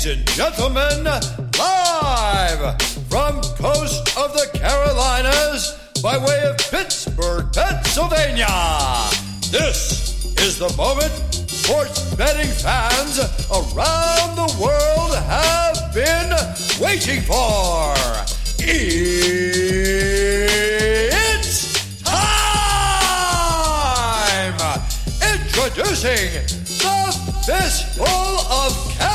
Ladies and gentlemen, live from coast of the Carolinas by way of Pittsburgh, Pennsylvania. This is the moment sports betting fans around the world have been waiting for. It's time! Introducing the Fistful of Cash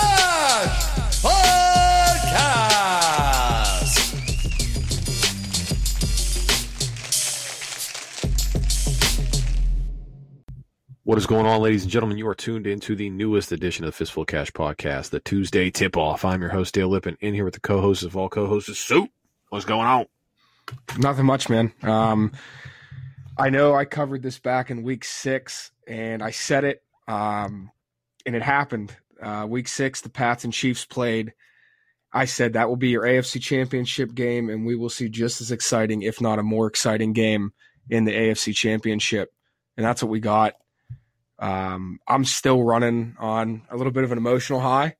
What is going on, ladies and gentlemen? You are tuned into the newest edition of the Fistful Cash podcast, the Tuesday tip off. I'm your host, Dale Lippin, in here with the co hosts of all co hosts, Soup. What's going on? Nothing much, man. Um, I know I covered this back in week six, and I said it, um, and it happened. Uh, week six, the Pats and Chiefs played. I said that will be your AFC Championship game, and we will see just as exciting, if not a more exciting game in the AFC Championship. And that's what we got. Um, I'm still running on a little bit of an emotional high.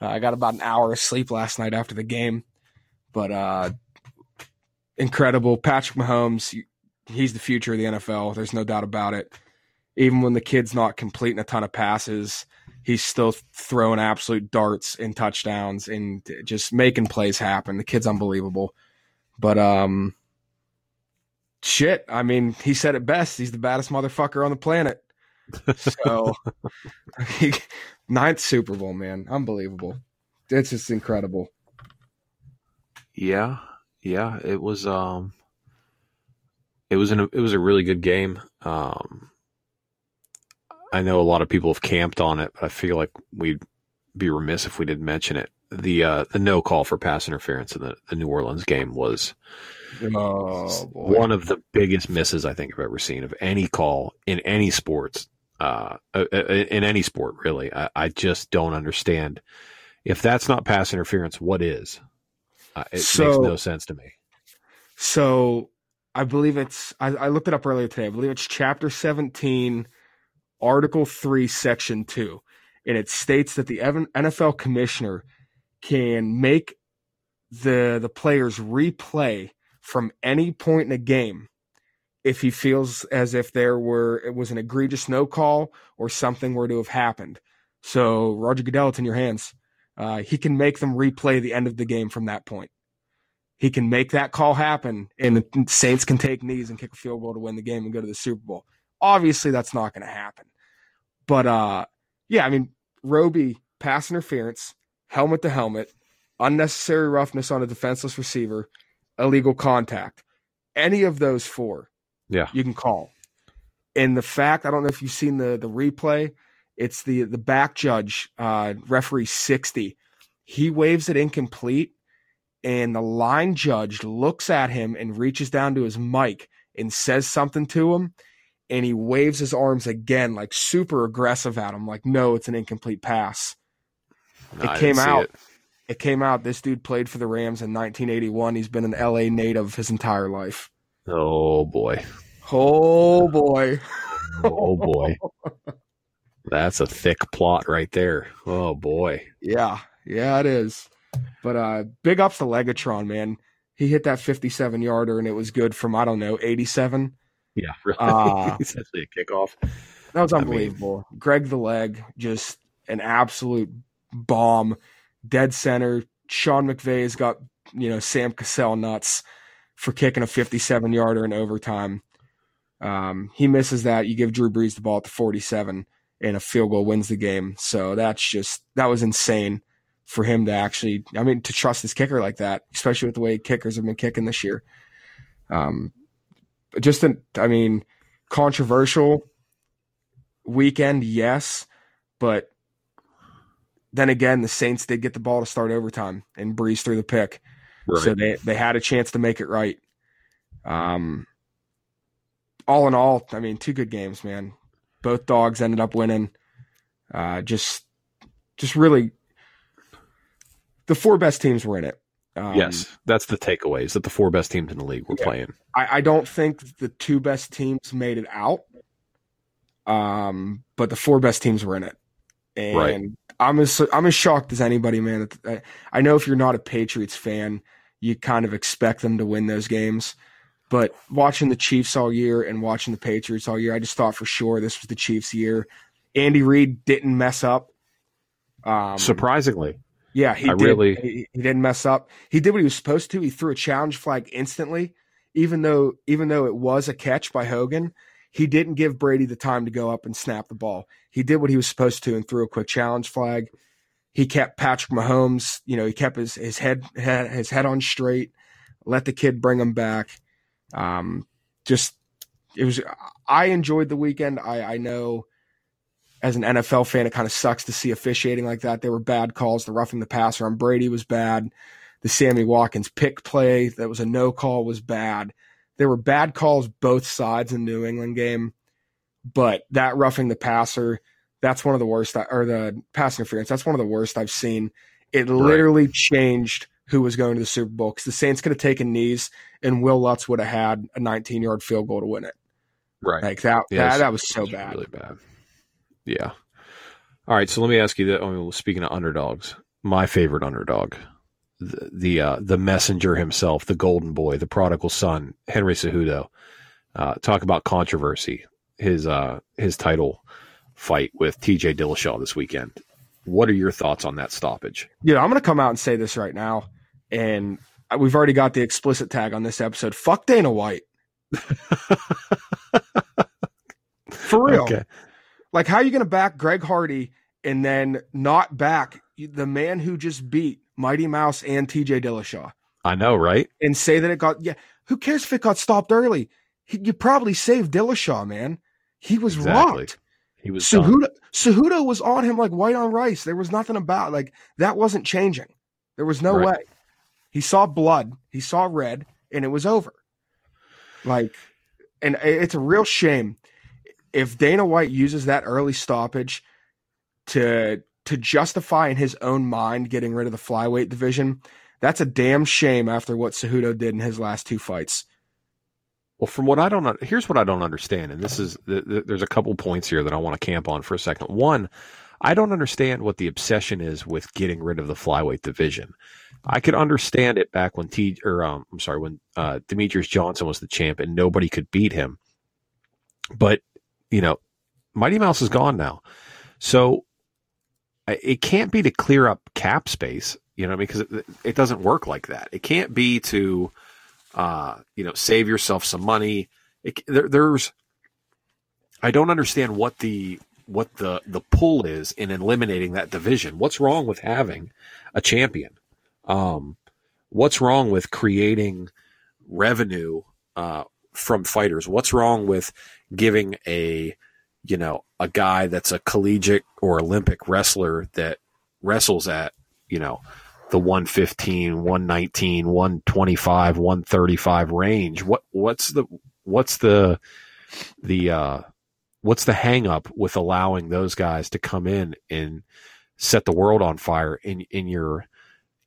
Uh, I got about an hour of sleep last night after the game, but uh, incredible. Patrick Mahomes, he's the future of the NFL. There's no doubt about it. Even when the kid's not completing a ton of passes, he's still throwing absolute darts and touchdowns and just making plays happen. The kid's unbelievable. But um shit, I mean, he said it best. He's the baddest motherfucker on the planet. So ninth Super Bowl, man. Unbelievable. It's just incredible. Yeah, yeah, it was um it was an it was a really good game. Um I know a lot of people have camped on it, but I feel like we'd be remiss if we didn't mention it. The uh the no call for pass interference in the, the New Orleans game was Oh one of the biggest misses I think I've ever seen of any call in any sports, uh, uh, uh, in any sport really. I, I just don't understand. If that's not pass interference, what is? Uh, it makes no sense to me. So I believe it's I, I looked it up earlier today. I believe it's chapter 17, article 3, section 2. And it states that the NFL commissioner can make the the players replay from any point in a game if he feels as if there were it was an egregious no call or something were to have happened. So Roger Goodell, it's in your hands. Uh, he can make them replay the end of the game from that point he can make that call happen and the Saints can take knees and kick a field goal to win the game and go to the Super Bowl. Obviously that's not going to happen. But uh yeah, I mean Robey pass interference, helmet to helmet, unnecessary roughness on a defenseless receiver, illegal contact. Any of those four Yeah. you can call. And the fact, I don't know if you've seen the the replay, it's the the back judge, uh referee 60. He waves it incomplete and the line judge looks at him and reaches down to his mic and says something to him and he waves his arms again like super aggressive at him like no it's an incomplete pass No, it I came out. it. it came out this dude played for the rams in 1981 he's been an la native his entire life Oh boy. oh boy Oh boy. That's a thick plot right there. Oh boy. yeah yeah it is but uh big ups to legatron man he hit that 57 yarder and it was good from i don't know 87 Yeah, really. Ah. Essentially a kickoff. That was I mean- unbelievable. Greg the leg, just an absolute bomb. Dead center. Sean McVay's got, you know, Sam Cassell nuts for kicking a 57 yarder in overtime. Um, he misses that. You give Drew Brees the ball at the 47 and a field goal wins the game. So that's just, that was insane for him to actually, I mean, to trust his kicker like that, especially with the way kickers have been kicking this year. Um, just, an, I mean, controversial weekend, yes, but then again, the Saints did get the ball to start overtime and breeze through the pick, Right. so they they had a chance to make it right. Um, all in all, I mean, two good games, man. Both dogs ended up winning. Uh, just, just really, the four best teams were in it. Um, yes, that's the takeaway. Is that the four best teams in the league were Yeah. playing? I, I don't think the two best teams made it out. Um, but the four best teams were in it. and Right. I'm as I'm as shocked as anybody, man. I, I know if you're not a Patriots fan, you kind of expect them to win those games. But watching the Chiefs all year and watching the Patriots all year, I just thought for sure this was the Chiefs' year. Andy Reid didn't mess up. Um, Surprisingly, yeah, he I did. really- He, he didn't mess up. He did what he was supposed to. He threw a challenge flag instantly, even though even though it was a catch by Hogan. He didn't give Brady the time to go up and snap the ball. He did what he was supposed to and threw a quick challenge flag. He kept Patrick Mahomes. You know, he kept his his head, his head on straight. Let the kid bring him back. Um, just it was. I enjoyed the weekend. I I know as an NFL fan, it kind of sucks to see officiating like that. There were bad calls. The roughing the passer on Brady was bad. The Sammy Watkins pick play that was a no call was bad. There were bad calls both sides in New England game, but that roughing the passer, that's one of the worst, or the pass interference, that's one of the worst I've seen. It literally changed who was going to the Super Bowl because the Saints could have taken knees and Will Lutz would have had a 19 yard field goal to win it. right? Like that, Yes, that, that was so was bad. really bad. Yeah. All right, so let me ask you that. I mean, speaking of underdogs, my favorite underdog, the the, uh, the messenger himself, the golden boy, the prodigal son, Henry Cejudo. Uh, talk about controversy. His uh, his title fight with T.J. Dillashaw this weekend. What are your thoughts on that stoppage? Yeah, I'm going to come out and say this right now. And we've already got the explicit tag on this episode. Fuck Dana White. For real. Okay. Like, how are you going to back Greg Hardy and then not back the man who just beat Mighty Mouse and TJ Dillashaw I know, right? and say that it got, yeah, who cares if it got stopped early? He, you probably saved Dillashaw, man. He was Exactly. rocked. He was done. Cejudo, Cejudo was on him like white on rice. There was nothing about like that wasn't changing. There was no Right. way. He saw blood, he saw red, and it was over. Like, and it's a real shame if Dana White uses that early stoppage to to justify in his own mind getting rid of the flyweight division. That's a damn shame after what Cejudo did in his last two fights. Well, from what I don't, here's what I don't understand, and this is th- th- there's a couple points here that I want to camp on for a second. One, I don't understand what the obsession is with getting rid of the flyweight division. I could understand it back when T or um, I'm sorry when uh, Demetrius Johnson was the champ and nobody could beat him, but you know, Mighty Mouse is gone now, so it can't be to clear up cap space, you know, because it, it doesn't work like that. It can't be to uh, you know, save yourself some money. It, there, there's, I don't understand what the what the the pull is in eliminating that division. What's wrong with having a champion? Um, what's wrong with creating revenue uh, from fighters? What's wrong with giving a you know a guy that's a collegiate or Olympic wrestler that wrestles at you know the 115, 119, 125, 135 range. What what's the what's the the uh what's the hang up with allowing those guys to come in and set the world on fire in in your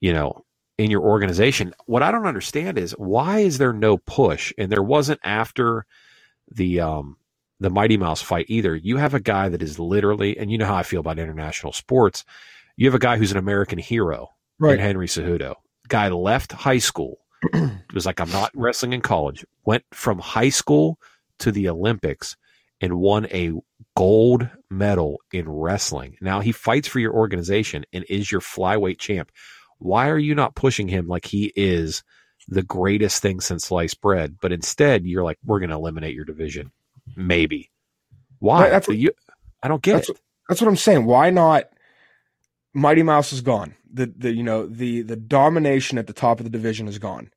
you know in your organization? What I don't understand is why is there no push and there wasn't after the um the Mighty Mouse fight either. You have a guy that is literally and you know how I feel about international sports. You have a guy who's an American hero in Henry Cejudo. Guy left high school. It was like, I'm not wrestling in college. Went from high school to the Olympics and won a gold medal in wrestling. Now he fights for your organization and is your flyweight champ. Why are you not pushing him like he is the greatest thing since sliced bread? But instead, you're like, we're going to eliminate your division. Maybe. Why? That's what- you, I don't get That's it. That's what I'm saying. Why not? Mighty Mouse is gone. The the you know the the domination at the top of the division is gone.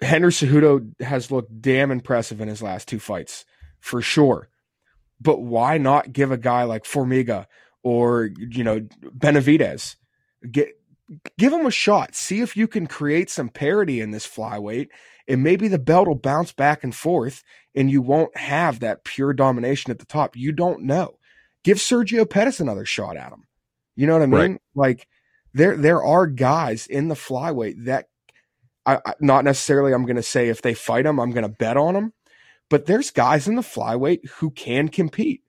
Henry Cejudo has looked damn impressive in his last two fights, for sure. But why not give a guy like Formiga or you know Benavidez get give him a shot? See if you can create some parity in this flyweight, and maybe the belt will bounce back and forth, and you won't have that pure domination at the top. You don't know. Give Sergio Pettis another shot at him. You know what I mean? Right. Like there there are guys in the flyweight that I, I not necessarily I'm going to say if they fight him I'm going to bet on them, but there's guys in the flyweight who can compete.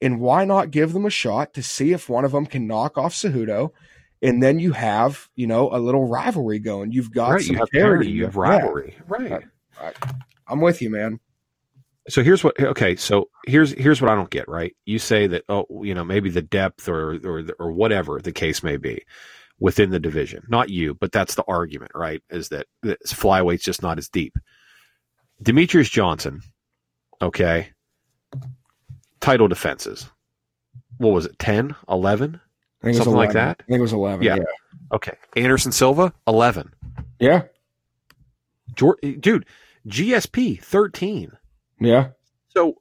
And why not give them a shot to see if one of them can knock off Cejudo? And then you have, you know, a little rivalry going. You've got right, some you have parity. you have Yeah. rivalry, right? I'm with you, man. so here's what okay so here's here's what i don't get right you say that oh you know maybe the depth or or or whatever the case may be within the division not you but that's the argument right is that that flyweight's just not as deep demetrius johnson okay title defenses what was it 10 11 I think Something like that? I think it was 11. Yeah. Yeah. okay anderson silva 11 Yeah. Jor- dude gsp 13 Yeah. So,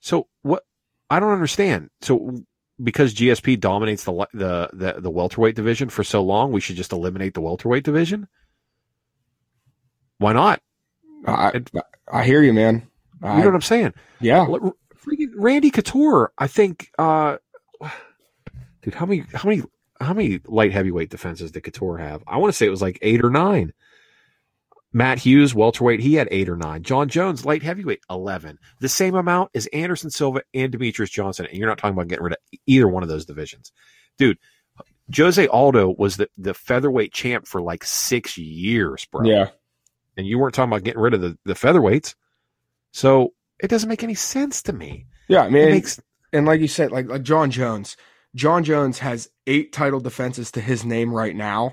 so what? I don't understand. So, because GSP dominates the the the, the welterweight division for so long, we should just eliminate the welterweight division. Why not? I, I hear you, man. You I, know what I'm saying? yeah. Freaking Randy Couture. I think, uh, dude, how many how many how many light heavyweight defenses did Couture have? I want to say it was like eight or nine. Matt Hughes, welterweight, he had eight or nine. Jon Jones, light heavyweight, 11. The same amount as Anderson Silva and Demetrius Johnson. And you're not talking about getting rid of either one of those divisions. Dude, Jose Aldo was the, the featherweight champ for like six years, bro. Yeah. And you weren't talking about getting rid of the, the featherweights. So it doesn't make any sense to me. Yeah. I mean, It makes and like you said, like, like Jon Jones, Jon Jones has eight title defenses to his name right now.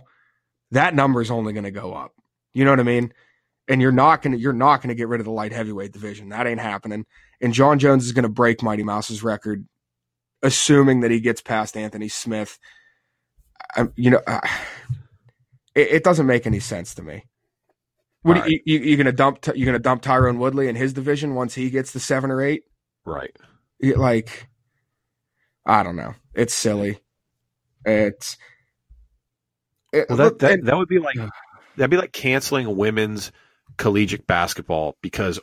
That number is only going to go up. You know what I mean? And you're not going to you're not going to get rid of the light heavyweight division. That ain't happening. And Jon Jones is going to break Mighty Mouse's record, assuming that he gets past Anthony Smith. I, you know, uh, it, it doesn't make any sense to me. What All you, you, you're going to dump? You're going to dump Tyron Woodley in his division once he gets to seven or eight? right. it, like I don't know. It's silly. It's it, Well, that, that, and- that would be like that'd be like canceling women's collegiate basketball because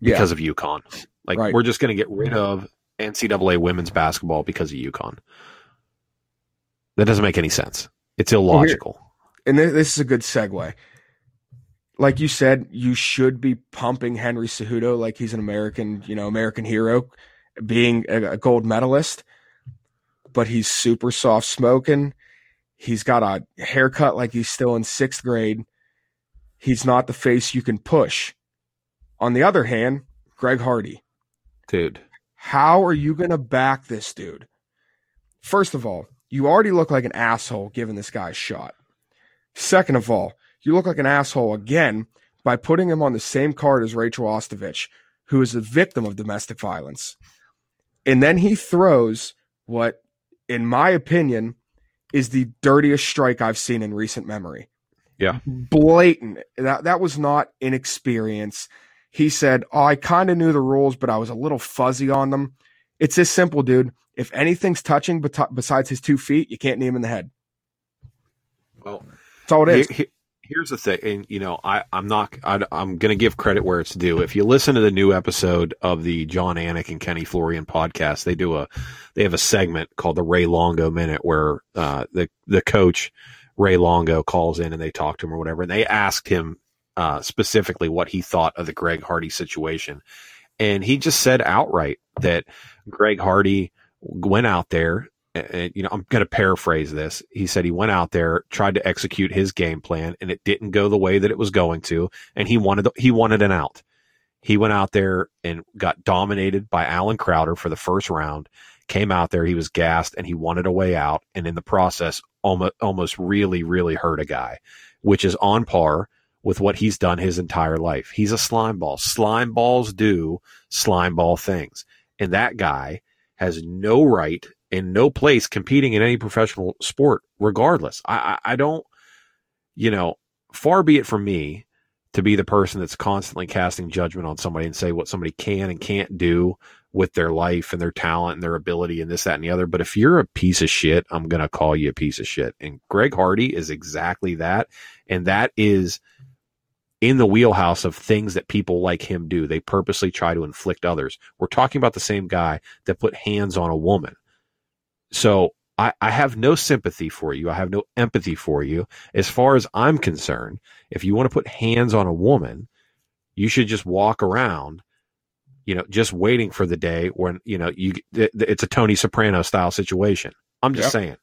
yeah, because of UConn. Like Right. we're just going to get rid of NCAA women's basketball because of UConn. That doesn't make any sense. It's illogical. and thi- this is a good segue. Like you said, you should be pumping Henry Cejudo like he's an American, you know, American hero, being a gold medalist. But he's super soft smoking. He's got a haircut like he's still in sixth grade. He's not the face you can push. On the other hand, Greg Hardy. Dude. How are you going to back this dude? First of all, you already look like an asshole giving this guy a shot. Second of all, you look like an asshole again by putting him on the same card as Rachel Ostovich, who is a victim of domestic violence. And then he throws what, in my opinion, is the dirtiest strike I've seen in recent memory. Yeah. Blatant. That, that was not inexperience. He said, Oh, I kind of knew the rules, but I was a little fuzzy on them. It's this simple, dude. If anything's touching bet- besides his two feet, you can't knee him in the head. Well, That's all it is. Here- here- here's the thing, and you know, I, I'm not. I, I'm going to give credit where it's due. If you listen to the new episode of the Jon Anik and Kenny Florian podcast, they do a, they have a segment called the Ray Longo Minute, where uh, the the coach Ray Longo calls in and they talk to him or whatever, and they asked him uh, specifically what he thought of the Greg Hardy situation, and he just said outright that Greg Hardy went out there and, you know, I'm going to paraphrase this. He said he went out there, tried to execute his game plan, and it didn't go the way that it was going to, and he wanted he wanted an out. He went out there and got dominated by Allen Crowder for the first round. Came out there, he was gassed, and he wanted a way out, and in the process, almost almost really really hurt a guy, which is on par with what he's done his entire life. He's a slime ball. Slime balls do slime ball things, and that guy has no right and no place competing in any professional sport, regardless. I, I, I don't, you know, far be it from me to be the person that's constantly casting judgment on somebody and say what somebody can and can't do with their life and their talent and their ability and this, that, and the other. But if you're a piece of shit, I'm going to call you a piece of shit. And Greg Hardy is exactly that. And that is in the wheelhouse of things that people like him do. They purposely try to inflict others. We're talking about the same guy that put hands on a woman. So I, I have no sympathy for you. I have no empathy for you. As far as I'm concerned, if you want to put hands on a woman, you should just walk around you know, just waiting for the day when, you know, you, it's a Tony Soprano style situation. I'm just yep. saying.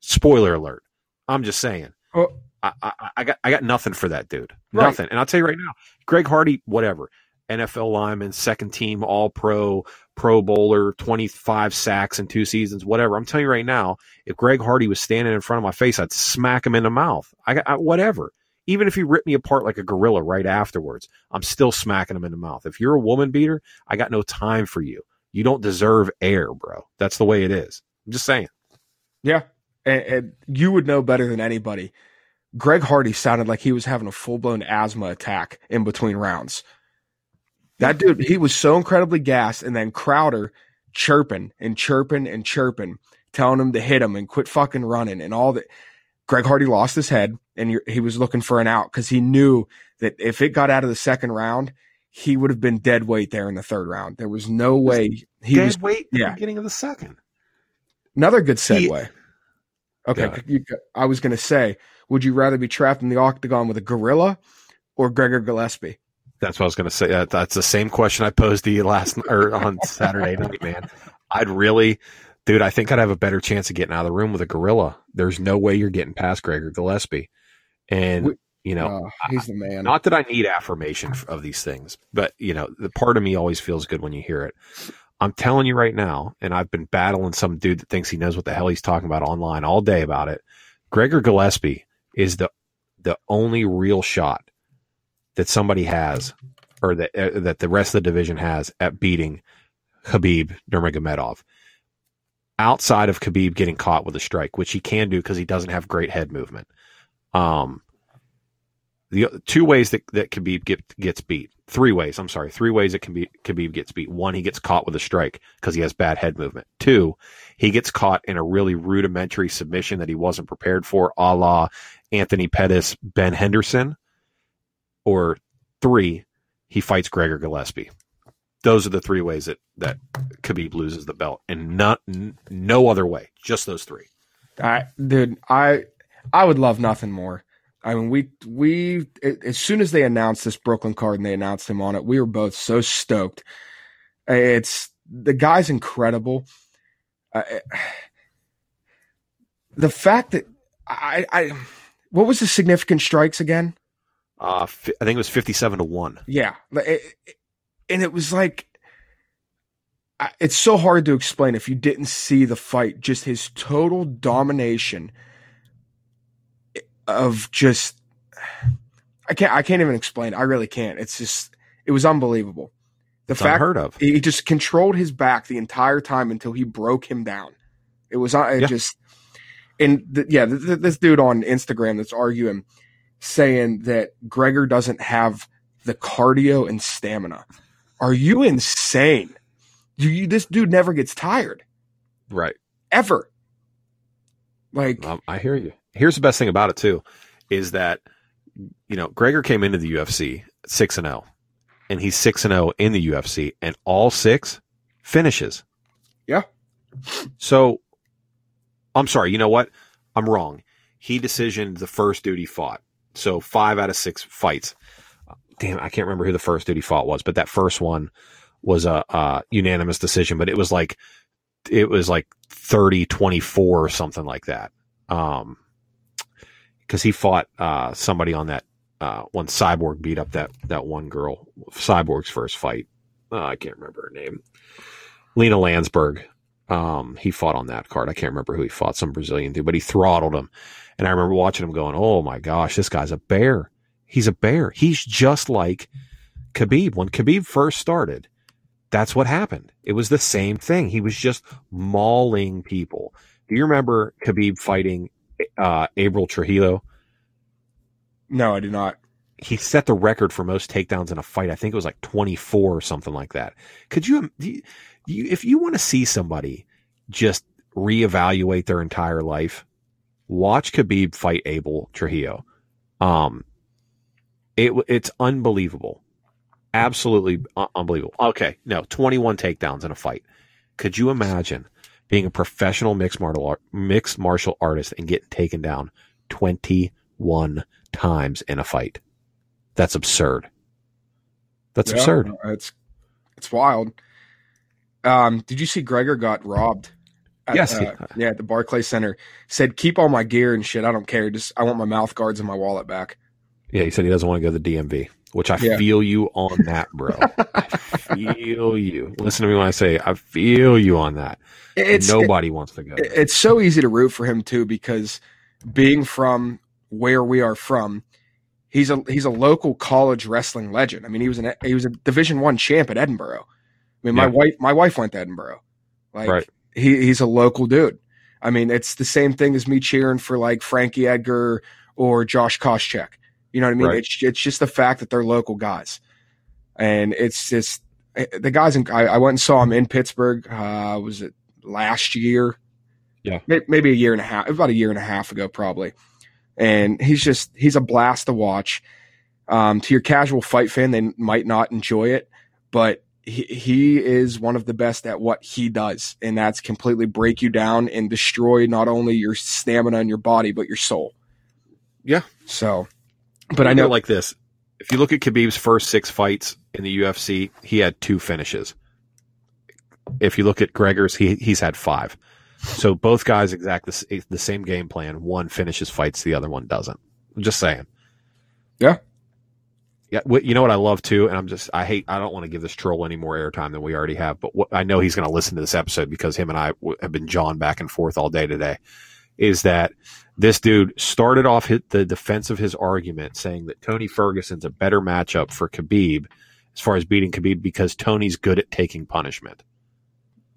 Spoiler alert. I'm just saying. Oh. I, I, I, got I got nothing for that dude. Right. Nothing. And I'll tell you right now, Greg Hardy, whatever. NFL lineman, second team all pro, pro bowler, 25 sacks in two seasons, whatever. I'm telling you right now, if Greg Hardy was standing in front of my face, I'd smack him in the mouth. I got whatever. Even if he ripped me apart like a gorilla right afterwards, I'm still smacking him in the mouth. If you're a woman beater, I got no time for you. You don't deserve air, bro. That's the way it is. I'm just saying. Yeah. And, and you would know better than anybody. Greg Hardy sounded like he was having a full blown asthma attack in between rounds. That dude, he was so incredibly gassed. And then Crowder chirping and chirping and chirping, telling him to hit him and quit fucking running and all that. Greg Hardy lost his head and he was looking for an out because he knew that if it got out of the second round, he would have been dead weight there in the third round. There was no way he dead was weight. Yeah, the beginning of the second. Another good segue. He, okay, you, I was going to say, would you rather be trapped in the octagon with a gorilla or Gregor Gillespie? That's what I was going to say. That, that's the same question I posed to you last or on Saturday night, man. I'd really, dude. I think I'd have a better chance of getting out of the room with a gorilla. There's no way you're getting past Gregor Gillespie, and you know, uh, he's the man. Not that I need affirmation of these things, but you know, the part of me always feels good when you hear it. I'm telling you right now, and I've been battling some dude that thinks he knows what the hell he's talking about online all day about it. Gregor Gillespie is the the only real shot that somebody has, or that uh, that the rest of the division has at beating Khabib Nurmagomedov. Outside of Khabib getting caught with a strike, which he can do because he doesn't have great head movement. Um, the two ways that, that Khabib get, gets beat, three ways. I'm sorry, three ways that can be Khabib gets beat. One, he gets caught with a strike because he has bad head movement. Two, he gets caught in a really rudimentary submission that he wasn't prepared for, a la Anthony Pettis, Ben Henderson, or three, he fights Gregor Gillespie. Those are the three ways that that Khabib loses the belt, and not no other way. Just those three. I dude, I I would love nothing more. I mean, we we as soon as they announced this Brooklyn card and they announced him on it, we were both so stoked. It's the guy's incredible. Uh, the fact that I, I, what was the significant strikes again? Uh, I think it was fifty-seven to one. Yeah, and it was like it's so hard to explain if you didn't see the fight. Just his total domination of just I can't I can't even explain. I really can't. It's just it was unbelievable. The it's fact unheard of. he just controlled his back the entire time until he broke him down. It was uh, it yeah. just and the, yeah, this dude on Instagram that's arguing saying that Gregor doesn't have the cardio and stamina. Are you insane? You, you this dude never gets tired. Right. Ever. Like um, I hear you. Here's the best thing about it too is that you know, Gregor came into the UFC 6 and 0 and he's 6 and 0 in the UFC and all 6 finishes. Yeah. So I'm sorry, you know what? I'm wrong. He decisioned the first dude he fought. So five out of six fights. Damn, I can't remember who the first dude he fought was, but that first one was a, a unanimous decision, but it was like, it was like 30, 24 or something like that. Um, cause he fought, uh, somebody on that, uh, one cyborg beat up that, that one girl, cyborg's first fight. Uh, I can't remember her name. Lina Länsberg. Um, he fought on that card. I can't remember who he fought, some Brazilian dude, but he throttled him. And I remember watching him going, Oh my gosh, this guy's a bear. He's a bear. He's just like Khabib. When Khabib first started, that's what happened. It was the same thing. He was just mauling people. Do you remember Khabib fighting uh, Abel Trujillo? No, I do not. He set the record for most takedowns in a fight. I think it was like 24 or something like that. Could you, you, if you want to see somebody just reevaluate their entire life, watch Khabib fight Abel Trujillo. Um, it it's unbelievable, absolutely unbelievable. Okay, no, twenty one takedowns in a fight. Could you imagine being a professional mixed martial art, mixed martial artist and getting taken down twenty one times in a fight? That's absurd. That's yeah, absurd. It's It's wild. Um, did you see Gregor got robbed? At, Yes, uh, yeah. at the Barclay Center. Said, "Keep all my gear and shit. I don't care. Just I want my mouth guards and my wallet back." Yeah, he said he doesn't want to go to the DMV, which I Yeah. feel you on that, bro. I feel you. Listen to me when I say I feel you on that. It's Nobody wants to go. it- it's so easy to root for him too because being from where we are from, he's a he's a local college wrestling legend. I mean, he was an he was a Division One champ at Edinboro. I mean, my wife my wife went to Edinboro. Like Right. he he's a local dude. I mean, it's the same thing as me cheering for like Frankie Edgar or Josh Koscheck. You know what I mean? Right. It's it's just the fact that they're local guys, and it's just eh, the guys. In, I, I went and saw him in Pittsburgh. Uh, was it last year? Yeah. May- maybe a year and a half, about a year and a half ago, probably. And he's just he's a blast to watch. Um, to your casual fight fan, they might not enjoy it, but he, he is one of the best at what he does, and that's completely break you down and destroy not only your stamina and your body, but your soul. Yeah. So, but I know like this. If you look at Khabib's first six fights in the UFC, he had two finishes. If you look at Gregor's, he he's had five. So both guys exact the, eh, the same game plan. One finishes fights, the other one doesn't. I'm just saying. Yeah. Yeah. You know what I love too, and I'm just I hate I don't want to give this troll any more airtime than we already have, but what, I know he's going to listen to this episode because him and I w- have been jawing back and forth all day today. Is that this dude started off hit the defense of his argument saying that Tony Ferguson's a better matchup for Khabib as far as beating Khabib because Tony's good at taking punishment.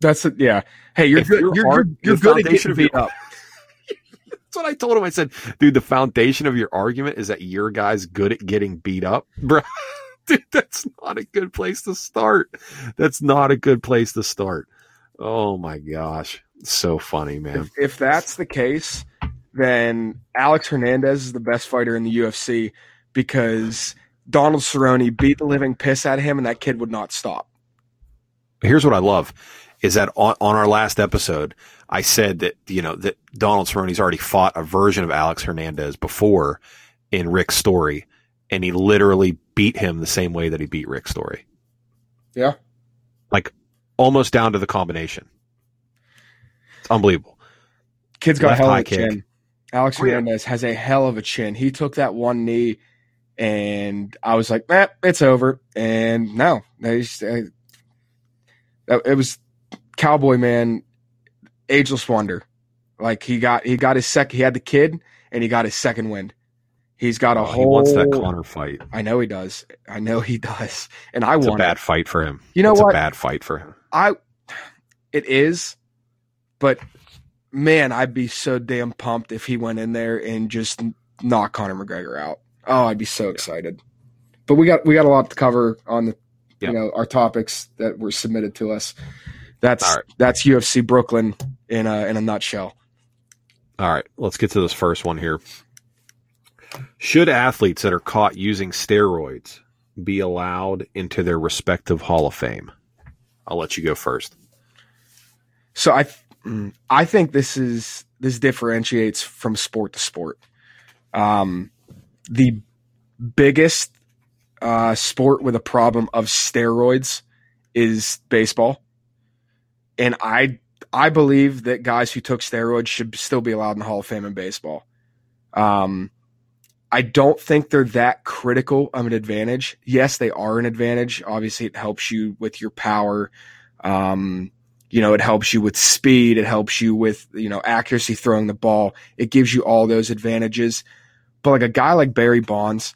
That's it. Yeah. Hey, you're If good. you're You're, you're, you're good at getting beat up. That's what I told him. I said, dude, the foundation of your argument is that your guy's good at getting beat up, bro. Dude, that's not a good place to start. That's not a good place to start. Oh my gosh. So funny, man. If, if that's the case, then Alex Hernandez is the best fighter in the UFC because Donald Cerrone beat the living piss out of him, and that kid would not stop. here's what I love is that on, on our last episode, I said that, you know, that Donald Cerrone's already fought a version of Alex Hernandez before in Rick Story, and he literally beat him the same way that he beat Rick Story. Yeah. Like almost down to the combination. It's unbelievable. Kid's got a Left hell of a kick. chin. Alex Oh, yeah. Hernandez has a hell of a chin. He took that one knee, and I was like, "Man, it's over." And no, they just, uh, it was Cowboy Man, ageless wonder. Like he got he got his second. He had the kid, and he got his second win. He's got a Oh, whole. he wants that Conor fight. I know he does. I know he does, and I It's a want bad it. fight for him. You know it's what? a bad fight for him. I. It is, but man, I'd be so damn pumped if he went in there and just knocked Conor McGregor out. Oh, I'd be so excited. But we got we got a lot to cover on the Yeah. you know our topics that were submitted to us. That's right. that's UFC Brooklyn in a in a nutshell. All right, let's get to this first one here. Should athletes that are caught using steroids be allowed into their respective Hall of Fame? I'll let you go first. So I I think this is this differentiates from sport to sport. Um, the biggest uh, sport with a problem of steroids is baseball, and I I believe that guys who took steroids should still be allowed in the Hall of Fame in baseball. Um, I don't think they're that critical of an advantage. Yes, they are an advantage. Obviously, it helps you with your power. Um, you know, it helps you with speed. It helps you with, you know, accuracy throwing the ball. It gives you all those advantages. But like a guy like Barry Bonds,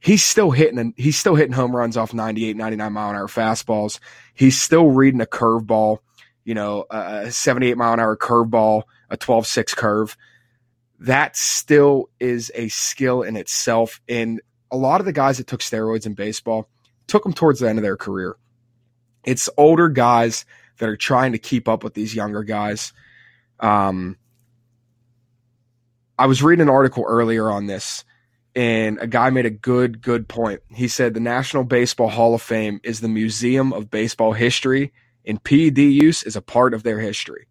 he's still hitting, he's still hitting home runs off 98, 99 mile an hour fastballs. He's still reading a curveball, you know, a 78 mile an hour curveball, a 12 6 curve. That still is a skill in itself. And a lot of the guys that took steroids in baseball took them towards the end of their career. It's older guys that are trying to keep up with these younger guys. Um, I was reading an article earlier on this, and a guy made a good, good point. He said the National Baseball Hall of Fame is the museum of baseball history, and PED use is a part of their history.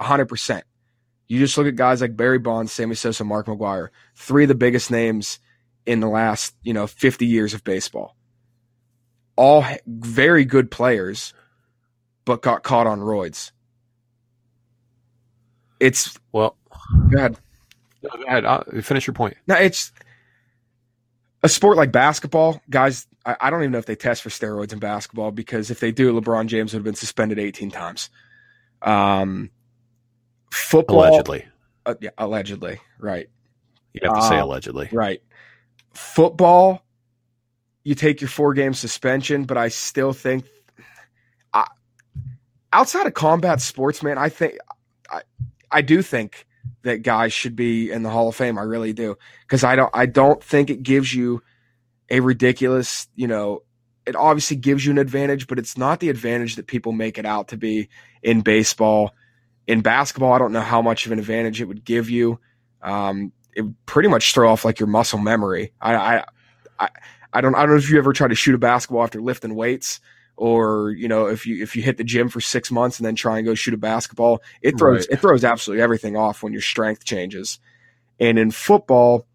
100%. You just look at guys like Barry Bonds, Sammy Sosa, Mark McGwire, three of the biggest names in the last, you know, 50 years of baseball. all very good players, but got caught on roids. It's well. Go ahead. Go ahead. I'll finish your point. No, it's a sport like basketball. Guys, I, I, don't even know if they test for steroids in basketball because if they do, LeBron James would have been suspended 18 times. Um, football. Allegedly. Uh, yeah, allegedly. Right. You have to say uh, allegedly. Right. Football, you take your four game suspension, but I still think I, outside of combat sports, man, I think I, I do think that guys should be in the Hall of Fame. I really do because I don't I don't think it gives you a ridiculous, you know, it obviously gives you an advantage, but it's not the advantage that people make it out to be in baseball. In basketball, I don't know how much of an advantage it would give you. Um, it would pretty much throw off like your muscle memory. I, I, I, I don't I don't know if you ever try to shoot a basketball after lifting weights or you know if you if you hit the gym for six months and then try and go shoot a basketball it throws right. it throws absolutely everything off when your strength changes and in football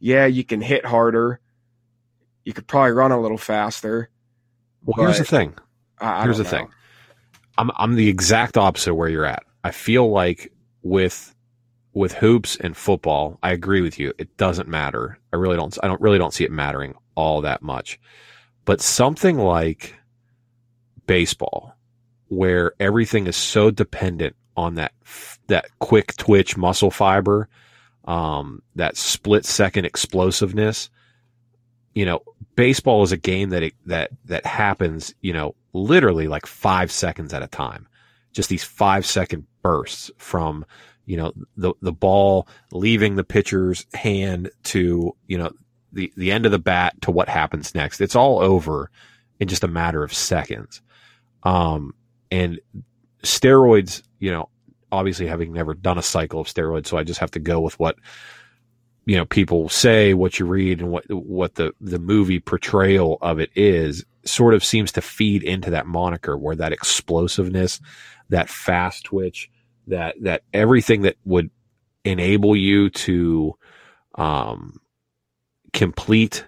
yeah you can hit harder you could probably run a little faster well here's the thing. I, I here's the know. thing I'm, I'm the exact opposite where you're at. I feel like with with hoops and football i agree with you. It doesn't matter. I really don't i don't really don't see it mattering all that much. But something like baseball where everything is so dependent on that that quick twitch muscle fiber, um, that split second explosiveness. You know, baseball is a game that it, that that happens. You know, literally like five seconds at a time. Just these five second bursts from you know the the ball leaving the pitcher's hand to you know the the end of the bat to what happens next. It's all over in just a matter of seconds. Um, and steroids, you know, obviously having never done a cycle of steroids, so I just have to go with what you know people say, what you read, and what what the the movie portrayal of it is. Sort of seems to feed into that moniker where that explosiveness, that fast twitch, that that everything that would enable you to um, complete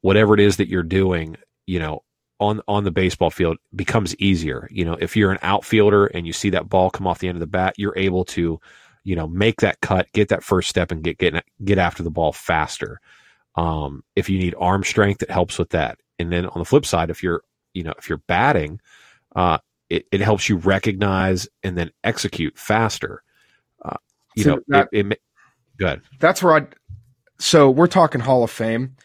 whatever it is that you're doing, you know, on on the baseball field becomes easier. You know, if you're an outfielder and you see that ball come off the end of the bat, you're able to, you know, make that cut, get that first step, and get get get after the ball faster. Um, if you need arm strength, it helps with that. And then on the flip side, if you're you know if you're batting, uh, it it helps you recognize and then execute faster. Uh, you so know, that, it, it, good. That's where I. So we're talking Hall of Fame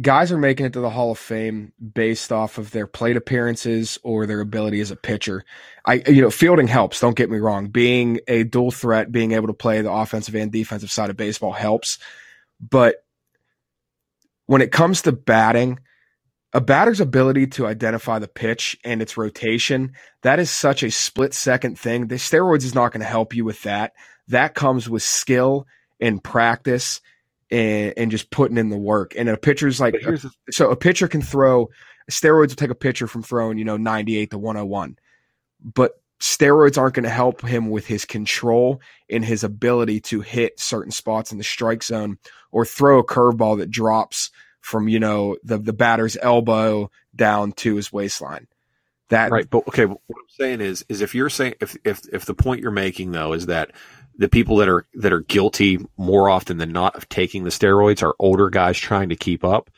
guys are making it to the Hall of Fame based off of their plate appearances or their ability as a pitcher. I, you know, fielding helps. Don't get me wrong. Being a dual threat, being able to play the offensive and defensive side of baseball helps. But when it comes to batting, a batter's ability to identify the pitch and its rotation, that is such a split second thing. The steroids is not going to help you with that. That comes with skill and practice and, and just putting in the work. And a pitcher's like, a, so a pitcher can throw steroids will take a pitcher from throwing, you know, 98 to 101. But steroids aren't going to help him with his control and his ability to hit certain spots in the strike zone or throw a curveball that drops from, you know, the, the batter's elbow down to his waistline. That right, but okay. What I'm saying is, is if you're saying if if if the point you're making though is that the people that are that are guilty more often than not of taking the steroids are older guys trying to keep up.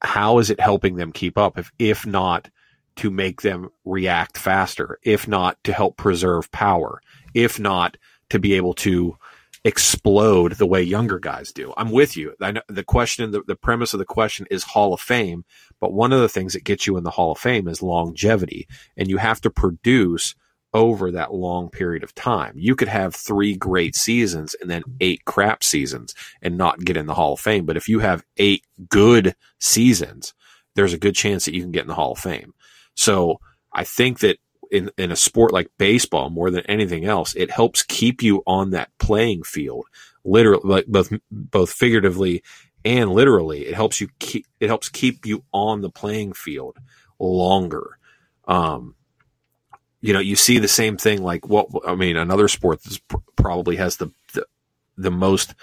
How is it helping them keep up if if not to make them react faster, if not to help preserve power, if not to be able to explode the way younger guys do. I'm with you. I know the question, the, the premise of the question is Hall of Fame, but one of the things that gets you in the Hall of Fame is longevity, and you have to produce over that long period of time. You could have three great seasons and then eight crap seasons and not get in the Hall of Fame. But if you have eight good seasons, there's a good chance that you can get in the Hall of Fame. So I think that in, in a sport like baseball, more than anything else, it helps keep you on that playing field, literally, like both, both figuratively and literally. It helps you keep, it helps keep you on the playing field longer. Um, you know, you see the same thing. Like what I mean, another sport that probably has the, the the, most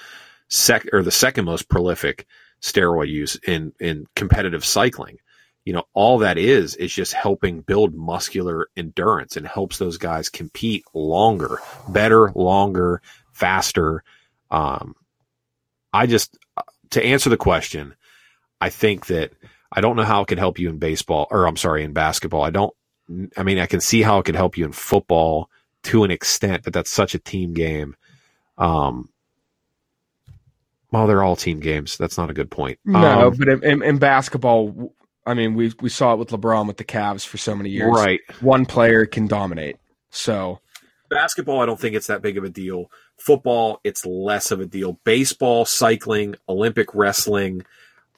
sec or the second most prolific steroid use in in competitive cycling. you know, all that is is just helping build muscular endurance and helps those guys compete longer, better, longer, faster. Um, I just to answer the question, I think that I don't know how it could help you in baseball or I'm sorry, in basketball. I don't I mean, I can see how it could help you in football to an extent, but that's such a team game. Um, well, they're all team games. That's not a good point. No, Um, but in, in, in basketball, I mean, we we saw it with LeBron with the Cavs for so many years. right. One player can dominate. So Basketball, I don't think it's that big of a deal. Football, it's less of a deal. Baseball, cycling, Olympic wrestling,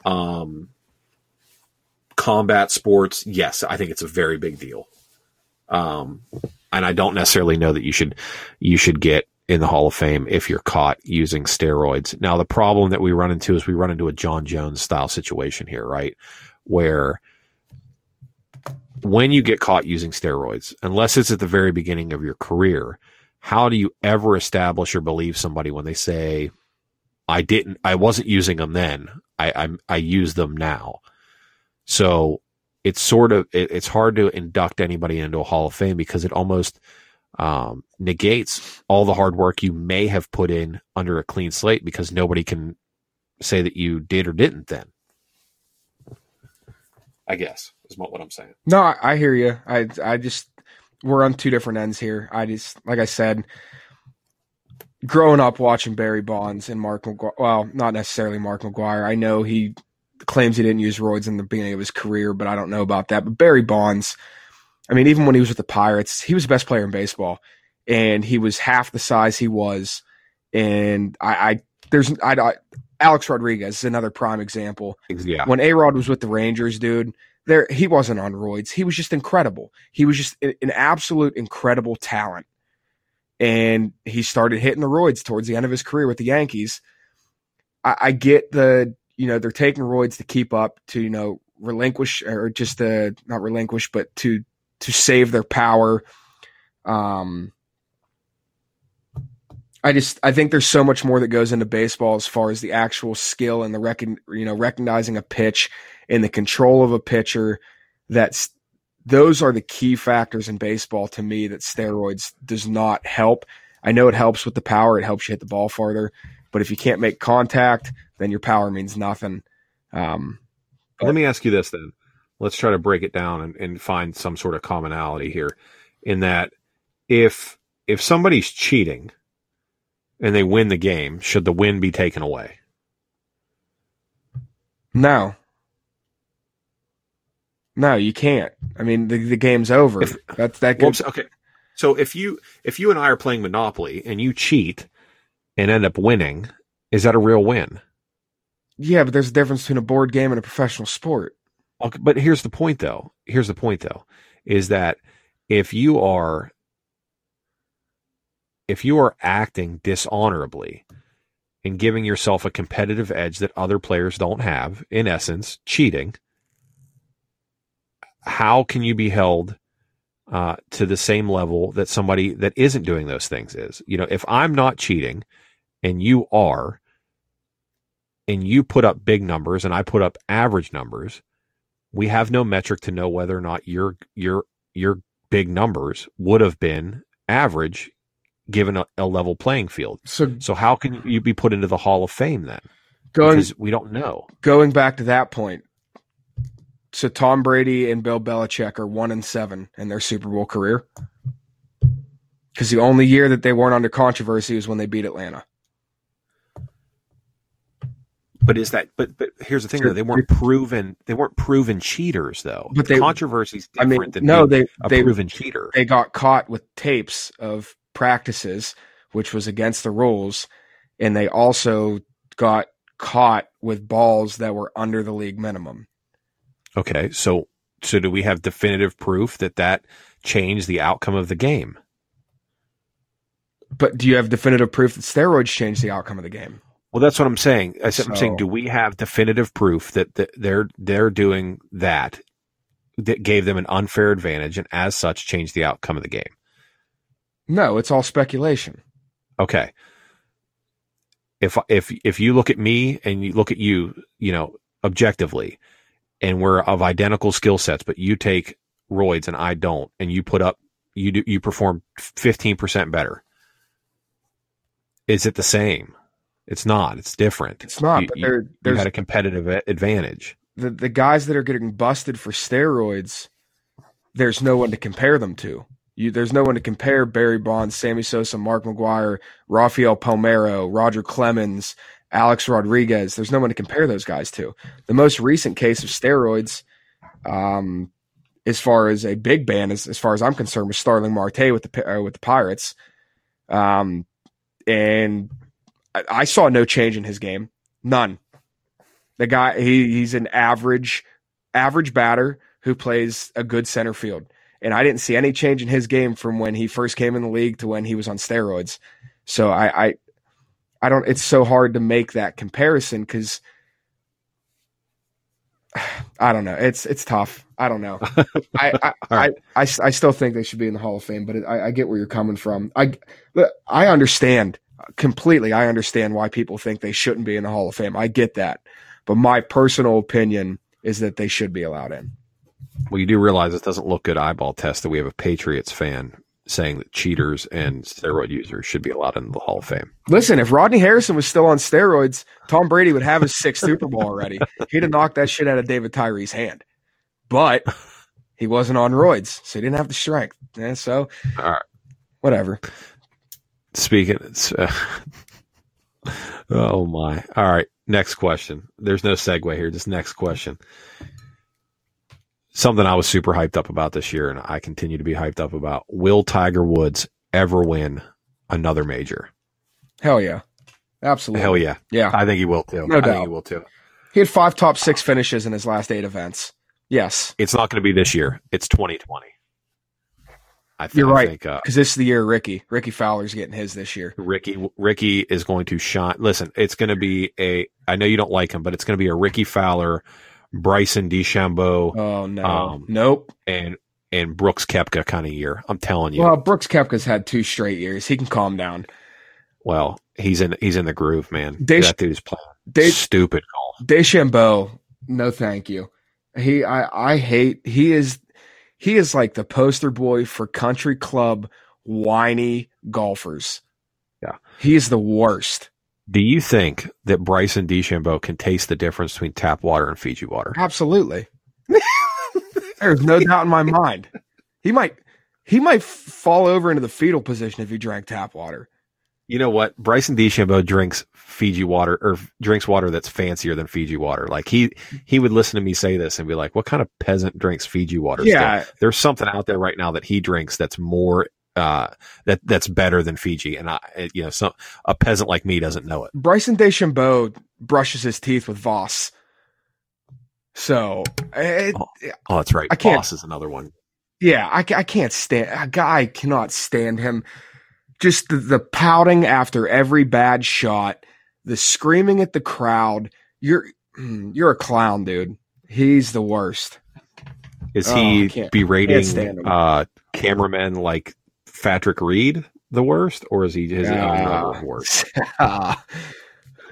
um, combat sports, yes, I think it's a very big deal. Um, and I don't necessarily know that you should you should get in the Hall of Fame if you're caught using steroids. Now, the problem that we run into is we run into a Jon Jones style situation here, right? Where when you get caught using steroids, unless it's at the very beginning of your career, how do you ever establish or believe somebody when they say, "I didn't, I wasn't using them then. I I, I use them now." So it's sort of it, it's hard to induct anybody into a Hall of Fame because it almost um, negates all the hard work you may have put in under a clean slate because nobody can say that you did or didn't then. I guess is what I'm saying. no, I, I hear you. I I just we're on two different ends here. I just like I said, growing up watching Barry Bonds and Mark McGwire. Well, not necessarily Mark McGwire. I know he claims he didn't use roids in the beginning of his career, but I don't know about that. But Barry Bonds, I mean, even when he was with the Pirates, he was the best player in baseball, and he was half the size he was. And I, I there's I, I Alex Rodriguez is another prime example. Yeah. When A Rod was with the Rangers, dude, there he wasn't on roids. He was just incredible. He was just an, absolute incredible talent. And he started hitting the roids towards the end of his career with the Yankees. I, I get the you know they're taking roids to keep up to you know relinquish or just to not relinquish but to to save their power. Um, I just I think there's so much more that goes into baseball as far as the actual skill and the recon, you know recognizing a pitch and the control of a pitcher. That's those are the key factors in baseball to me that steroids does not help. I know it helps with the power; it helps you hit the ball farther. But if you can't make contact, then your power means nothing. Um, Let me ask you this then. Let's try to break it down and, and find some sort of commonality here. In that, if if somebody's cheating and they win the game, should the win be taken away? no, no, you can't. I mean, the, the game's over. If- That's that. Well, okay. So if you if you and I are playing Monopoly and you cheat and end up winning, is that a real win? Yeah, but there's a difference between a board game and a professional sport. Okay, but here's the point though. Here's the point though, is that if you are if you are acting dishonorably and giving yourself a competitive edge that other players don't have, in essence, cheating, how can you be held uh, to the same level that somebody that isn't doing those things is? You know, if I'm not cheating and you are, and you put up big numbers and I put up average numbers, we have no metric to know whether or not your your your big numbers would have been average given a, a level playing field. So So how can you be put into the Hall of Fame then? going Because we don't know. going back to that point, so Tom Brady and Bill Belichick are one and seven in their Super Bowl career. Because the only year that they weren't under controversy was when they beat Atlanta. But is that? But but here's the thing: though, they weren't proven. They weren't proven cheaters, though. But they- controversy's I different mean, than no, they a they proven cheater. they got caught with tapes of practices, which was against the rules, and they also got caught with balls that were under the league minimum. Okay, so so do we have definitive proof that that changed the outcome of the game? But do you have definitive proof that steroids changed the outcome of the game? Well, that's what I'm saying. I said- I'm saying, do we have definitive proof that, that they're they're doing that that gave them an unfair advantage and as such changed the outcome of the game? No, it's all speculation. Okay. If if if you look at me and you look at you, you know, objectively, and we're of identical skill sets, but you take roids and I don't, and you put up you do you perform fifteen percent better. Is it the same? It's not. It's different. It's not. You, but you- there, you there's had a competitive advantage. the the guys that are getting busted for steroids. There's no one to compare them to. You, there's no one to compare Barry Bonds, Sammy Sosa, Mark McGwire, Rafael Palmeiro, Roger Clemens, Alex Rodriguez. There's no one to compare those guys to. The most recent case of steroids, um, as far as a big band, as, as far as I'm concerned, was Starling Marte with the uh, with the Pirates, um, and I, I saw no change in his game, none. The guy he, he's an average average batter who plays a good center field. And I didn't see any change in his game from when he first came in the league to when he was on steroids. So I I, I don't it's so hard to make that comparison because I don't know. It's it's tough. I don't know. I I, I. I, I still think they should be in the Hall of Fame, but it, I, I get where you're coming from. I I understand completely. I understand why people think they shouldn't be in the Hall of Fame. I get that, but my personal opinion is that they should be allowed in. Well, you do realize it doesn't look good eyeball test that we have a Patriots fan saying that cheaters and steroid users should be allowed into the Hall of Fame. Listen, if Rodney Harrison was still on steroids, Tom Brady would have his sixth Super Bowl already. He'd have knocked that shit out of David Tyree's hand. But he wasn't on roids, so he didn't have the strength. And so, All right. whatever. Speaking, it's, uh, oh my! All right, next question. There's no segue here. Just next question. Something I was super hyped up about this year, and I continue to be hyped up about. Will Tiger Woods ever win another major? Hell yeah. Absolutely. Hell yeah! Yeah. I think he will too. No I doubt. think he will too. He had five top six finishes in his last eight events. Yes. It's not going to be this year. It's 2020. I think, You're I right. think uh, Because this is the year Ricky. Rickie Fowler's getting his this year. Ricky Ricky is going to shine. Listen, it's going to be a. I know you don't like him, but it's going to be a Rickie Fowler, Bryson DeChambeau, Oh no. Um, nope. and and Brooks Koepka kind of year. I'm telling you. Well, Brooks Koepka's had two straight years. He can calm down. Well, he's in he's in the groove, man. They- that dude's playing They stupid golf. DeChambeau, no thank you. He I I hate he is he is like the poster boy for country club whiny golfers. Yeah. He is the worst. Do you think that Bryson DeChambeau can taste the difference between tap water and Fiji water? Absolutely. There's no doubt in my mind. He might he might fall over into the fetal position if he drank tap water. You know what? Bryson DeChambeau drinks Fiji water or drinks water that's fancier than Fiji water. Like he he would listen to me say this and be like, "What kind of peasant drinks Fiji water?" still?" Yeah, there's something out there right now that he drinks that's more uh that that's better than Fiji, and I you know some a peasant like me doesn't know it. Bryson DeChambeau brushes his teeth with Voss. So, it, Oh, that's right. I can't- Boss is another one. Yeah, I, I can't stand a guy cannot stand him. Just the, the pouting after every bad shot, the screaming at the crowd. You're mm, you're a clown, dude. He's the worst. Is Oh, he I can't- can't berating uh cameramen like Patrick Reed the worst, or is he his own worst? Ah.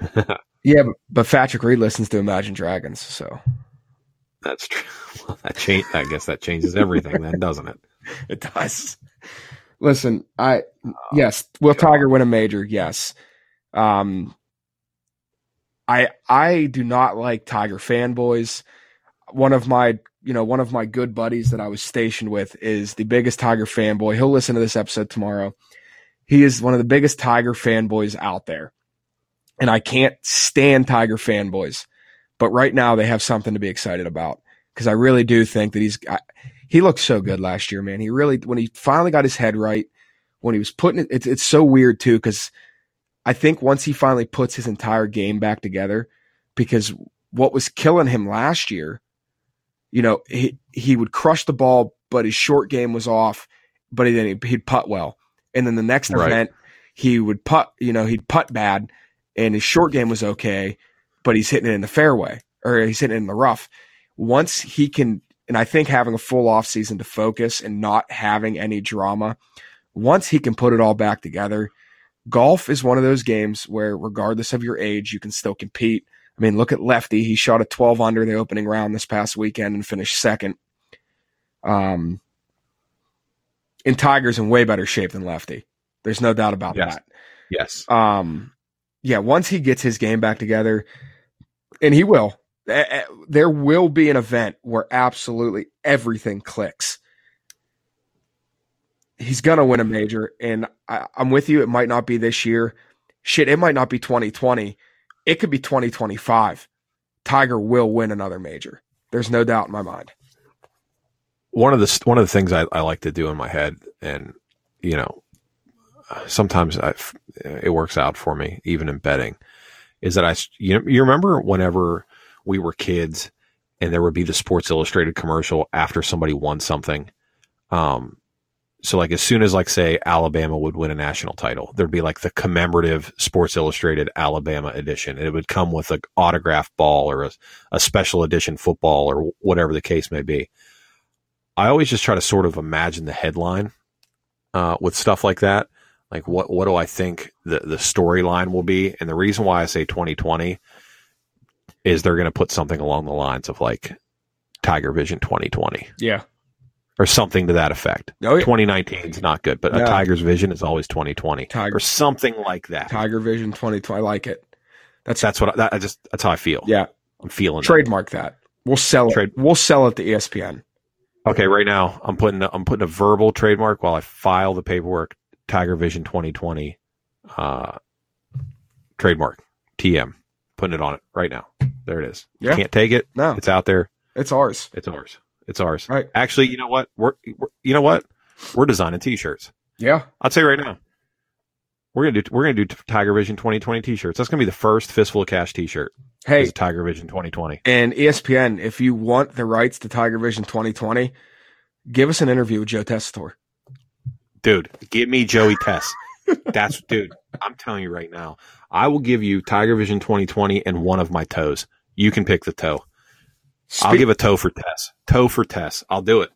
yeah, but, but Patrick Reed listens to Imagine Dragons, so That's true. Well, that change. I guess that changes everything, then, doesn't it? it does. Listen, I yes, will Tiger win a major? Yes. Um, I I do not like Tiger fanboys. One of my you know one of my good buddies that I was stationed with is the biggest Tiger fanboy. He'll listen to this episode tomorrow. He is one of the biggest Tiger fanboys out there, and I can't stand Tiger fanboys. But right now they have something to be excited about because I really do think that he's. I, he looked so good last year, man. He really when he finally got his head right, when he was putting it, it's it's so weird too because I think once he finally puts his entire game back together, because what was killing him last year, you know, he he would crush the ball, but his short game was off, but he, then he'd, he'd putt well, and then the next Right. event he would putt, you know, he'd putt bad, and his short game was okay, but he's hitting it in the fairway or he's hitting it in the rough. Once he can, and I think having a full off season to focus and not having any drama, once he can put it all back together, golf is one of those games where regardless of your age, you can still compete. I mean, look at Lefty. He shot a 12 under the opening round this past weekend and finished second. Um, and Tiger's in way better shape than Lefty. There's no doubt about Yes. that. Yes. Um, yeah, once he gets his game back together, and he will, there will be an event where absolutely everything clicks. He's gonna win a major, and I, I'm with you. It might not be this year. Shit, it might not be 2020. It could be 2025. Tiger will win another major. There's no doubt in my mind. one of the one of the things I, I like to do in my head, and you know, sometimes I, it works out for me, even in betting, is that I you you remember whenever we were kids, and there would be the Sports Illustrated commercial after somebody won something, um. So like as soon as like say Alabama would win a national title, there'd be like the commemorative Sports Illustrated Alabama edition. And it would come with an autograph ball or a, a special edition football or whatever the case may be. I always just try to sort of imagine the headline uh, with stuff like that. Like what what do I think the the storyline will be? And the reason why I say 2020 is they're going to put something along the lines of like Tiger Vision 2020 Yeah. or something to that effect. Oh, yeah. 2019 is not good, but No. a Tiger's Vision is always 2020 Tiger. or something like that. Tiger Vision 2020. I like it. That's That's what I, that, I just that's how I feel. yeah. I'm feeling. Trademark that. We'll sell it. Trade- We'll sell it to ESPN. Okay, right now I'm putting a, I'm putting a verbal trademark while I file the paperwork. Tiger Vision 2020 uh, trademark TM. Putting it on it right now. There it is. Yeah. You Can't take it. No, It's out there. it's ours. It's ours. It's ours. Right. Actually, you know what? We're, we're you know what? We're designing T-shirts. Yeah. I'll tell you right now. We're gonna do we're gonna do Tiger Vision 2020 T-shirts. That's gonna be the first fistful of cash T-shirt. Hey, Tiger Vision 2020. and ESPN, if you want the rights to Tiger Vision 2020, give us an interview with Joe Tessitore. dude, give me Joey Tess. That's dude. I'm telling you right now, I will give you Tiger Vision 2020 and one of my toes. You can pick the toe. I'll give a toe for Tess. Toe for Tess. I'll do it.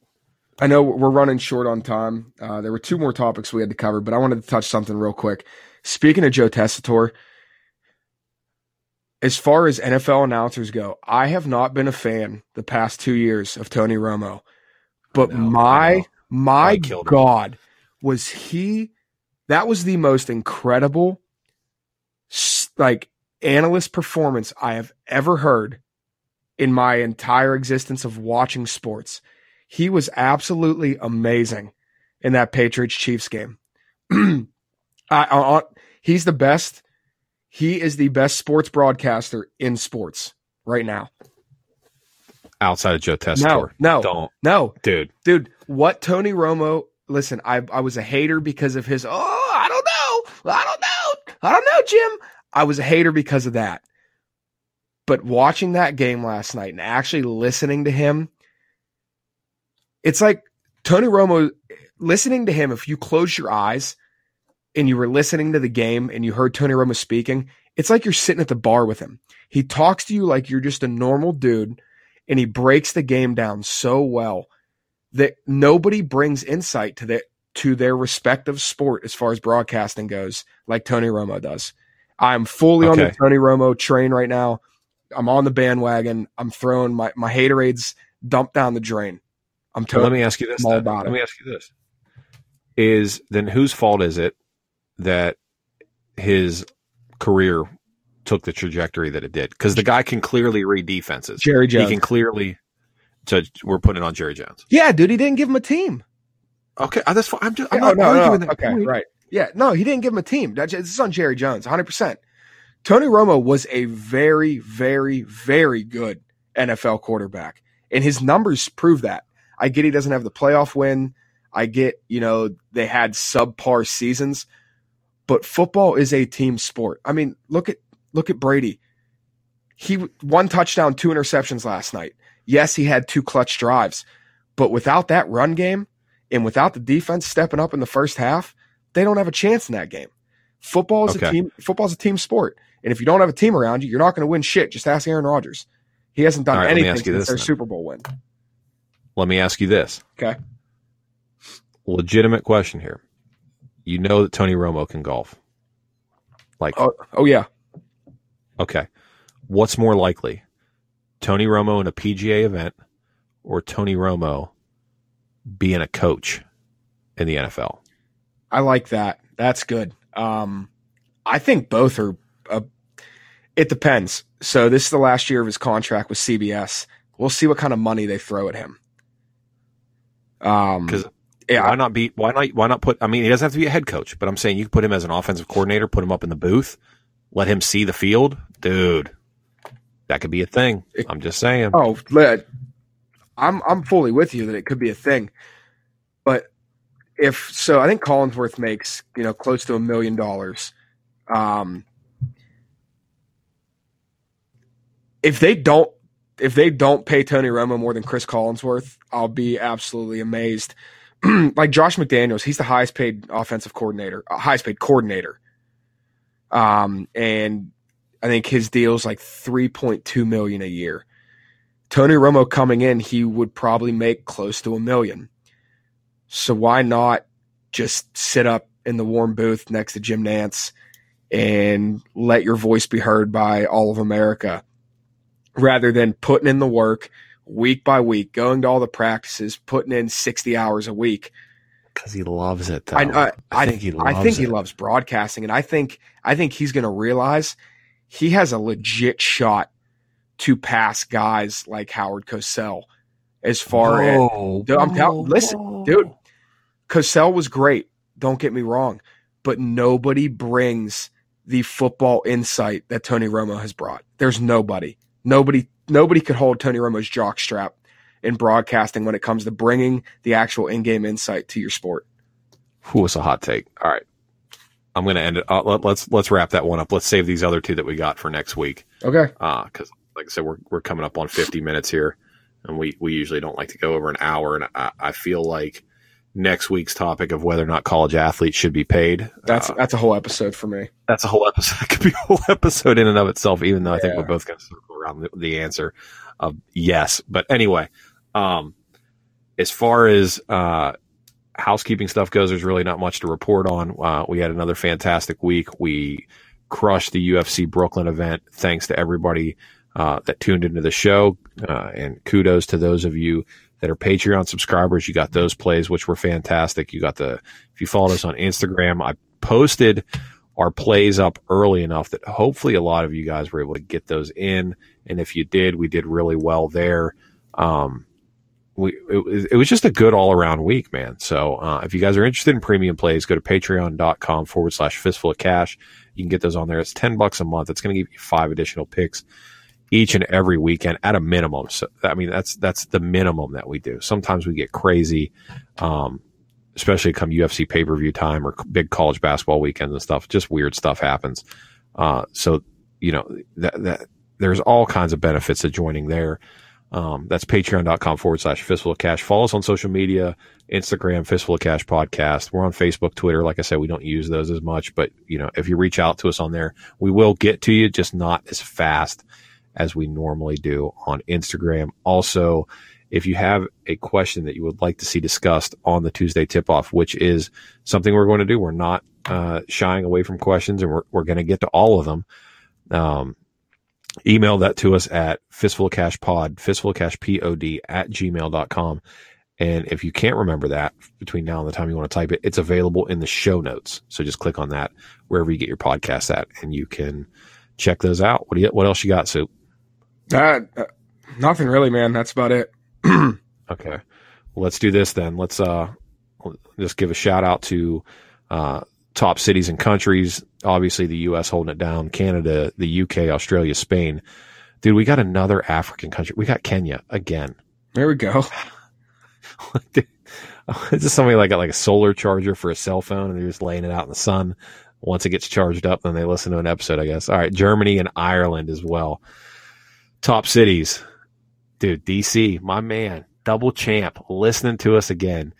I know we're running short on time. Uh, there were two more topics we had to cover, but I wanted to touch something real quick. Speaking of Joe Tessitore, as far as NFL announcers go, I have not been a fan the past two years of Tony Romo, but know, my my killed him. God, was he? That was the most incredible, like analyst performance I have ever heard in my entire existence of watching sports. He was absolutely amazing in that Patriots Chiefs game. I, I, he's the best. He is the best sports broadcaster in sports right now. Outside of Joe Tess. No, no, Don't. no, Dude. dude. What Tony Romo? Listen, I I was a hater because of his. Oh, I don't know, I don't know, I don't know, Jim. I was a hater because of that. But watching that game last night and actually listening to him, it's like Tony Romo. Listening to him, if you close your eyes and you were listening to the game and you heard Tony Romo speaking, it's like you're sitting at the bar with him. He talks to you like you're just a normal dude and he breaks the game down so well that nobody brings insight to the to their respective sport as far as broadcasting goes like Tony Romo does. I'm fully on the Tony Romo train right now. I'm on the bandwagon. I'm throwing my my haterades dumped down the drain. I'm totally let me ask you this. I'm all then. about Let it. me ask you this. Is then whose fault is it that his career took the trajectory that it did? Because the guy can clearly read defenses. Jerry Jones. He can clearly. So we're putting it on Jerry Jones. yeah, dude, he didn't give him a team. Okay, I, that's fine. I'm just. I'm Yeah, not no, no, arguing no. that. Okay, point. right. Yeah, no, he didn't give him a team. That's this is on Jerry Jones, 100. percent Tony Romo was a very, very, very good NFL quarterback, and his numbers prove that. I get he doesn't have the playoff win. I get you know they had subpar seasons, but football is a team sport. I mean, look at look at Brady. He one touchdown, two interceptions last night. Yes, he had two clutch drives, but without that run game and without the defense stepping up in the first half, they don't have a chance in that game. Football is a team. Football is a team sport, and if you don't have a team around you, you're not going to win shit. Just ask Aaron Rodgers. He hasn't done right, anything since this their then. Super Bowl win. Let me ask you this. Okay. Legitimate question here. You know that Tony Romo can golf. Like, Oh, oh yeah. okay. What's more likely, Tony Romo in a PGA event, or Tony Romo being a coach in the NFL? I like that. That's good. Um, I think both are. Uh, it depends. So this is the last year of his contract with CBS. We'll see what kind of money they throw at him. Um, Because yeah, why not be? Why not? Why not put? I mean, he doesn't have to be a head coach, but I'm saying you can put him as an offensive coordinator, put him up in the booth, let him see the field, dude. That could be a thing. I'm just saying. Oh, I'm I'm fully with you that it could be a thing, but if so, I think Collinsworth makes you know close to a million dollars. Um, if they don't if they don't pay Tony Romo more than Chris Collinsworth, I'll be absolutely amazed. like Josh McDaniels, he's the highest paid offensive coordinator, uh, highest paid coordinator. Um, and I think his deal's like 3.2 million a year. Tony Romo coming in, he would probably make close to a million. So why not just sit up in the warm booth next to Jim Nantz and let your voice be heard by all of America rather than putting in the work week by week, going to all the practices, putting in 60 hours a week. Because he loves it. Though. I, I, I think he loves I think he loves broadcasting, and I think I think he's going to realize he has a legit shot to pass guys like Howard Cosell as far as Whoa, Dude, I'm tell- whoa, listen, whoa. dude. Cosell was great. Don't get me wrong, but nobody brings the football insight that Tony Romo has brought. There's nobody, nobody, nobody could hold Tony Romo's jockstrap in broadcasting when it comes to bringing the actual in-game insight to your sport. Who was a hot take? All right, I'm going to end it. Uh, let, let's let's wrap that one up. Let's save these other two that we got for next week. Okay. Uh, because like I said, we're we're coming up on 50 minutes here, and we we usually don't like to go over an hour. And I, I feel like next week's topic of whether or not college athletes should be paid That's uh, that's a whole episode for me. that's a whole episode. It could be a whole episode in and of itself. Even though I think we're both going to circle around the, the answer of yes. But anyway, um, as far as uh, housekeeping stuff goes, there's really not much to report on. Uh, we had another fantastic week. We crushed the UFC Brooklyn event. Thanks to everybody uh, that tuned into the show, uh, and kudos to those of you that are Patreon subscribers. You got those plays, which were fantastic. You got the if you followed us on Instagram, I posted our plays up early enough that hopefully a lot of you guys were able to get those in. And if you did, we did really well there. Um, we it, was- it was just a good all around week, man. So uh, if you guys are interested in premium plays, go to patreon.com forward slash fistful of cash. You can get those on there. It's 10 bucks a month. It's going to give you five additional picks each and every weekend at a minimum. So, I mean, that's, that's the minimum that we do. Sometimes we get crazy. Um, especially come UFC pay per view time or big college basketball weekends and stuff. Just weird stuff happens. Uh, so you know that that there's all kinds of benefits to joining there. Um, that's patreon.com forward slash fistful of cash. Follow us on social media, Instagram, fistful of cash podcast. We're on Facebook, Twitter. Like I said, we don't use those as much, but you know, if you reach out to us on there, we will get to you, just not as fast as we normally do on Instagram. Also, if you have a question that you would like to see discussed on the Tuesday tip off, which is something we're going to do, we're not uh, shying away from questions and we're, we're going to get to all of them. Um, email that to us at fistful of cash pod, fistful of cash pod at gmail.com. And if you can't remember that between now and the time you want to type it, it's available in the show notes. So just click on that wherever you get your podcast at and you can check those out. What do you, what else you got, Soup? That uh, nothing really, man. That's about it. Okay. Let's do this then. Let's uh just give a shout out to uh top cities and countries. Obviously the US holding it down, Canada, the UK, Australia, Spain. Dude, we got another African country. We got Kenya again. There we go. Is this somebody like got like a solar charger for a cell phone and they're just laying it out in the sun? Once it gets charged up, then they listen to an episode, I guess. All right, Germany and Ireland as well. Top cities. Dude, DC, my man, double champ, listening to us again.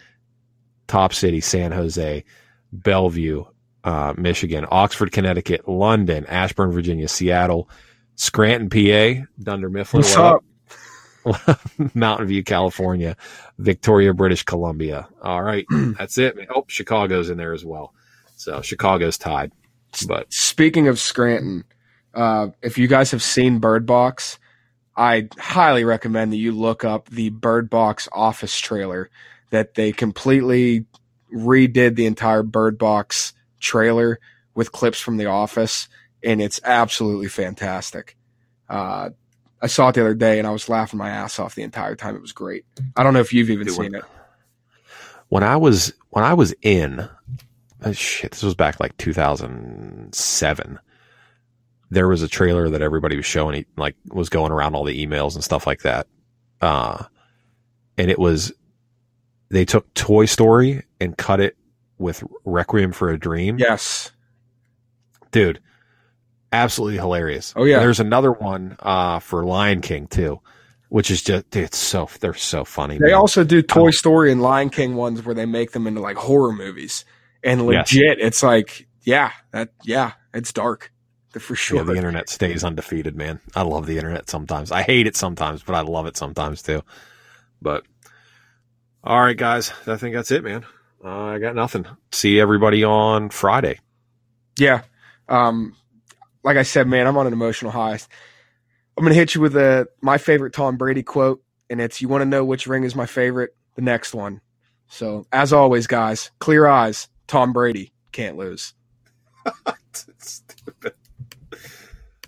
Top city, San Jose, Bellevue, uh, Michigan, Oxford, Connecticut, London, Ashburn, Virginia, Seattle, Scranton, PA, Dunder Mifflin, What's what up? Mountain View, California, Victoria, British Columbia. All right, that's it. Oh, Chicago's in there as well. So Chicago's tied, but Speaking of Scranton, Uh, if you guys have seen Bird Box, I highly recommend that you look up the Bird Box Office trailer. That they completely redid the entire Bird Box trailer with clips from The Office, and it's absolutely fantastic. Uh, I saw it the other day, and I was laughing my ass off the entire time. It was great. I don't know if you've even Dude, seen it. when I was when I was in oh, shit, this was back like 2007. There was a trailer that everybody was showing, like was going around all the emails and stuff like that. Uh, and it was they took Toy Story and cut it with Requiem for a Dream. Yes. dude, absolutely hilarious. Oh, yeah. And there's another one uh, for Lion King too, which is just dude, it's so they're so funny. They man. also do Toy Story and Lion King ones where they make them into like horror movies. And Yes. legit, it's like, yeah, that yeah, it's dark. For Yeah, sure. the internet stays undefeated, man. I love the internet sometimes. I hate it sometimes, but I love it sometimes too. But all right, guys, I think that's it, man. Uh, I got nothing. See everybody on Friday. Yeah. Um, like I said, man, I'm on an emotional high. I'm gonna hit you with a my favorite Tom Brady quote, and it's you want to know which ring is my favorite? The next one. So as always, guys, clear eyes. Tom Brady can't lose. Stupid.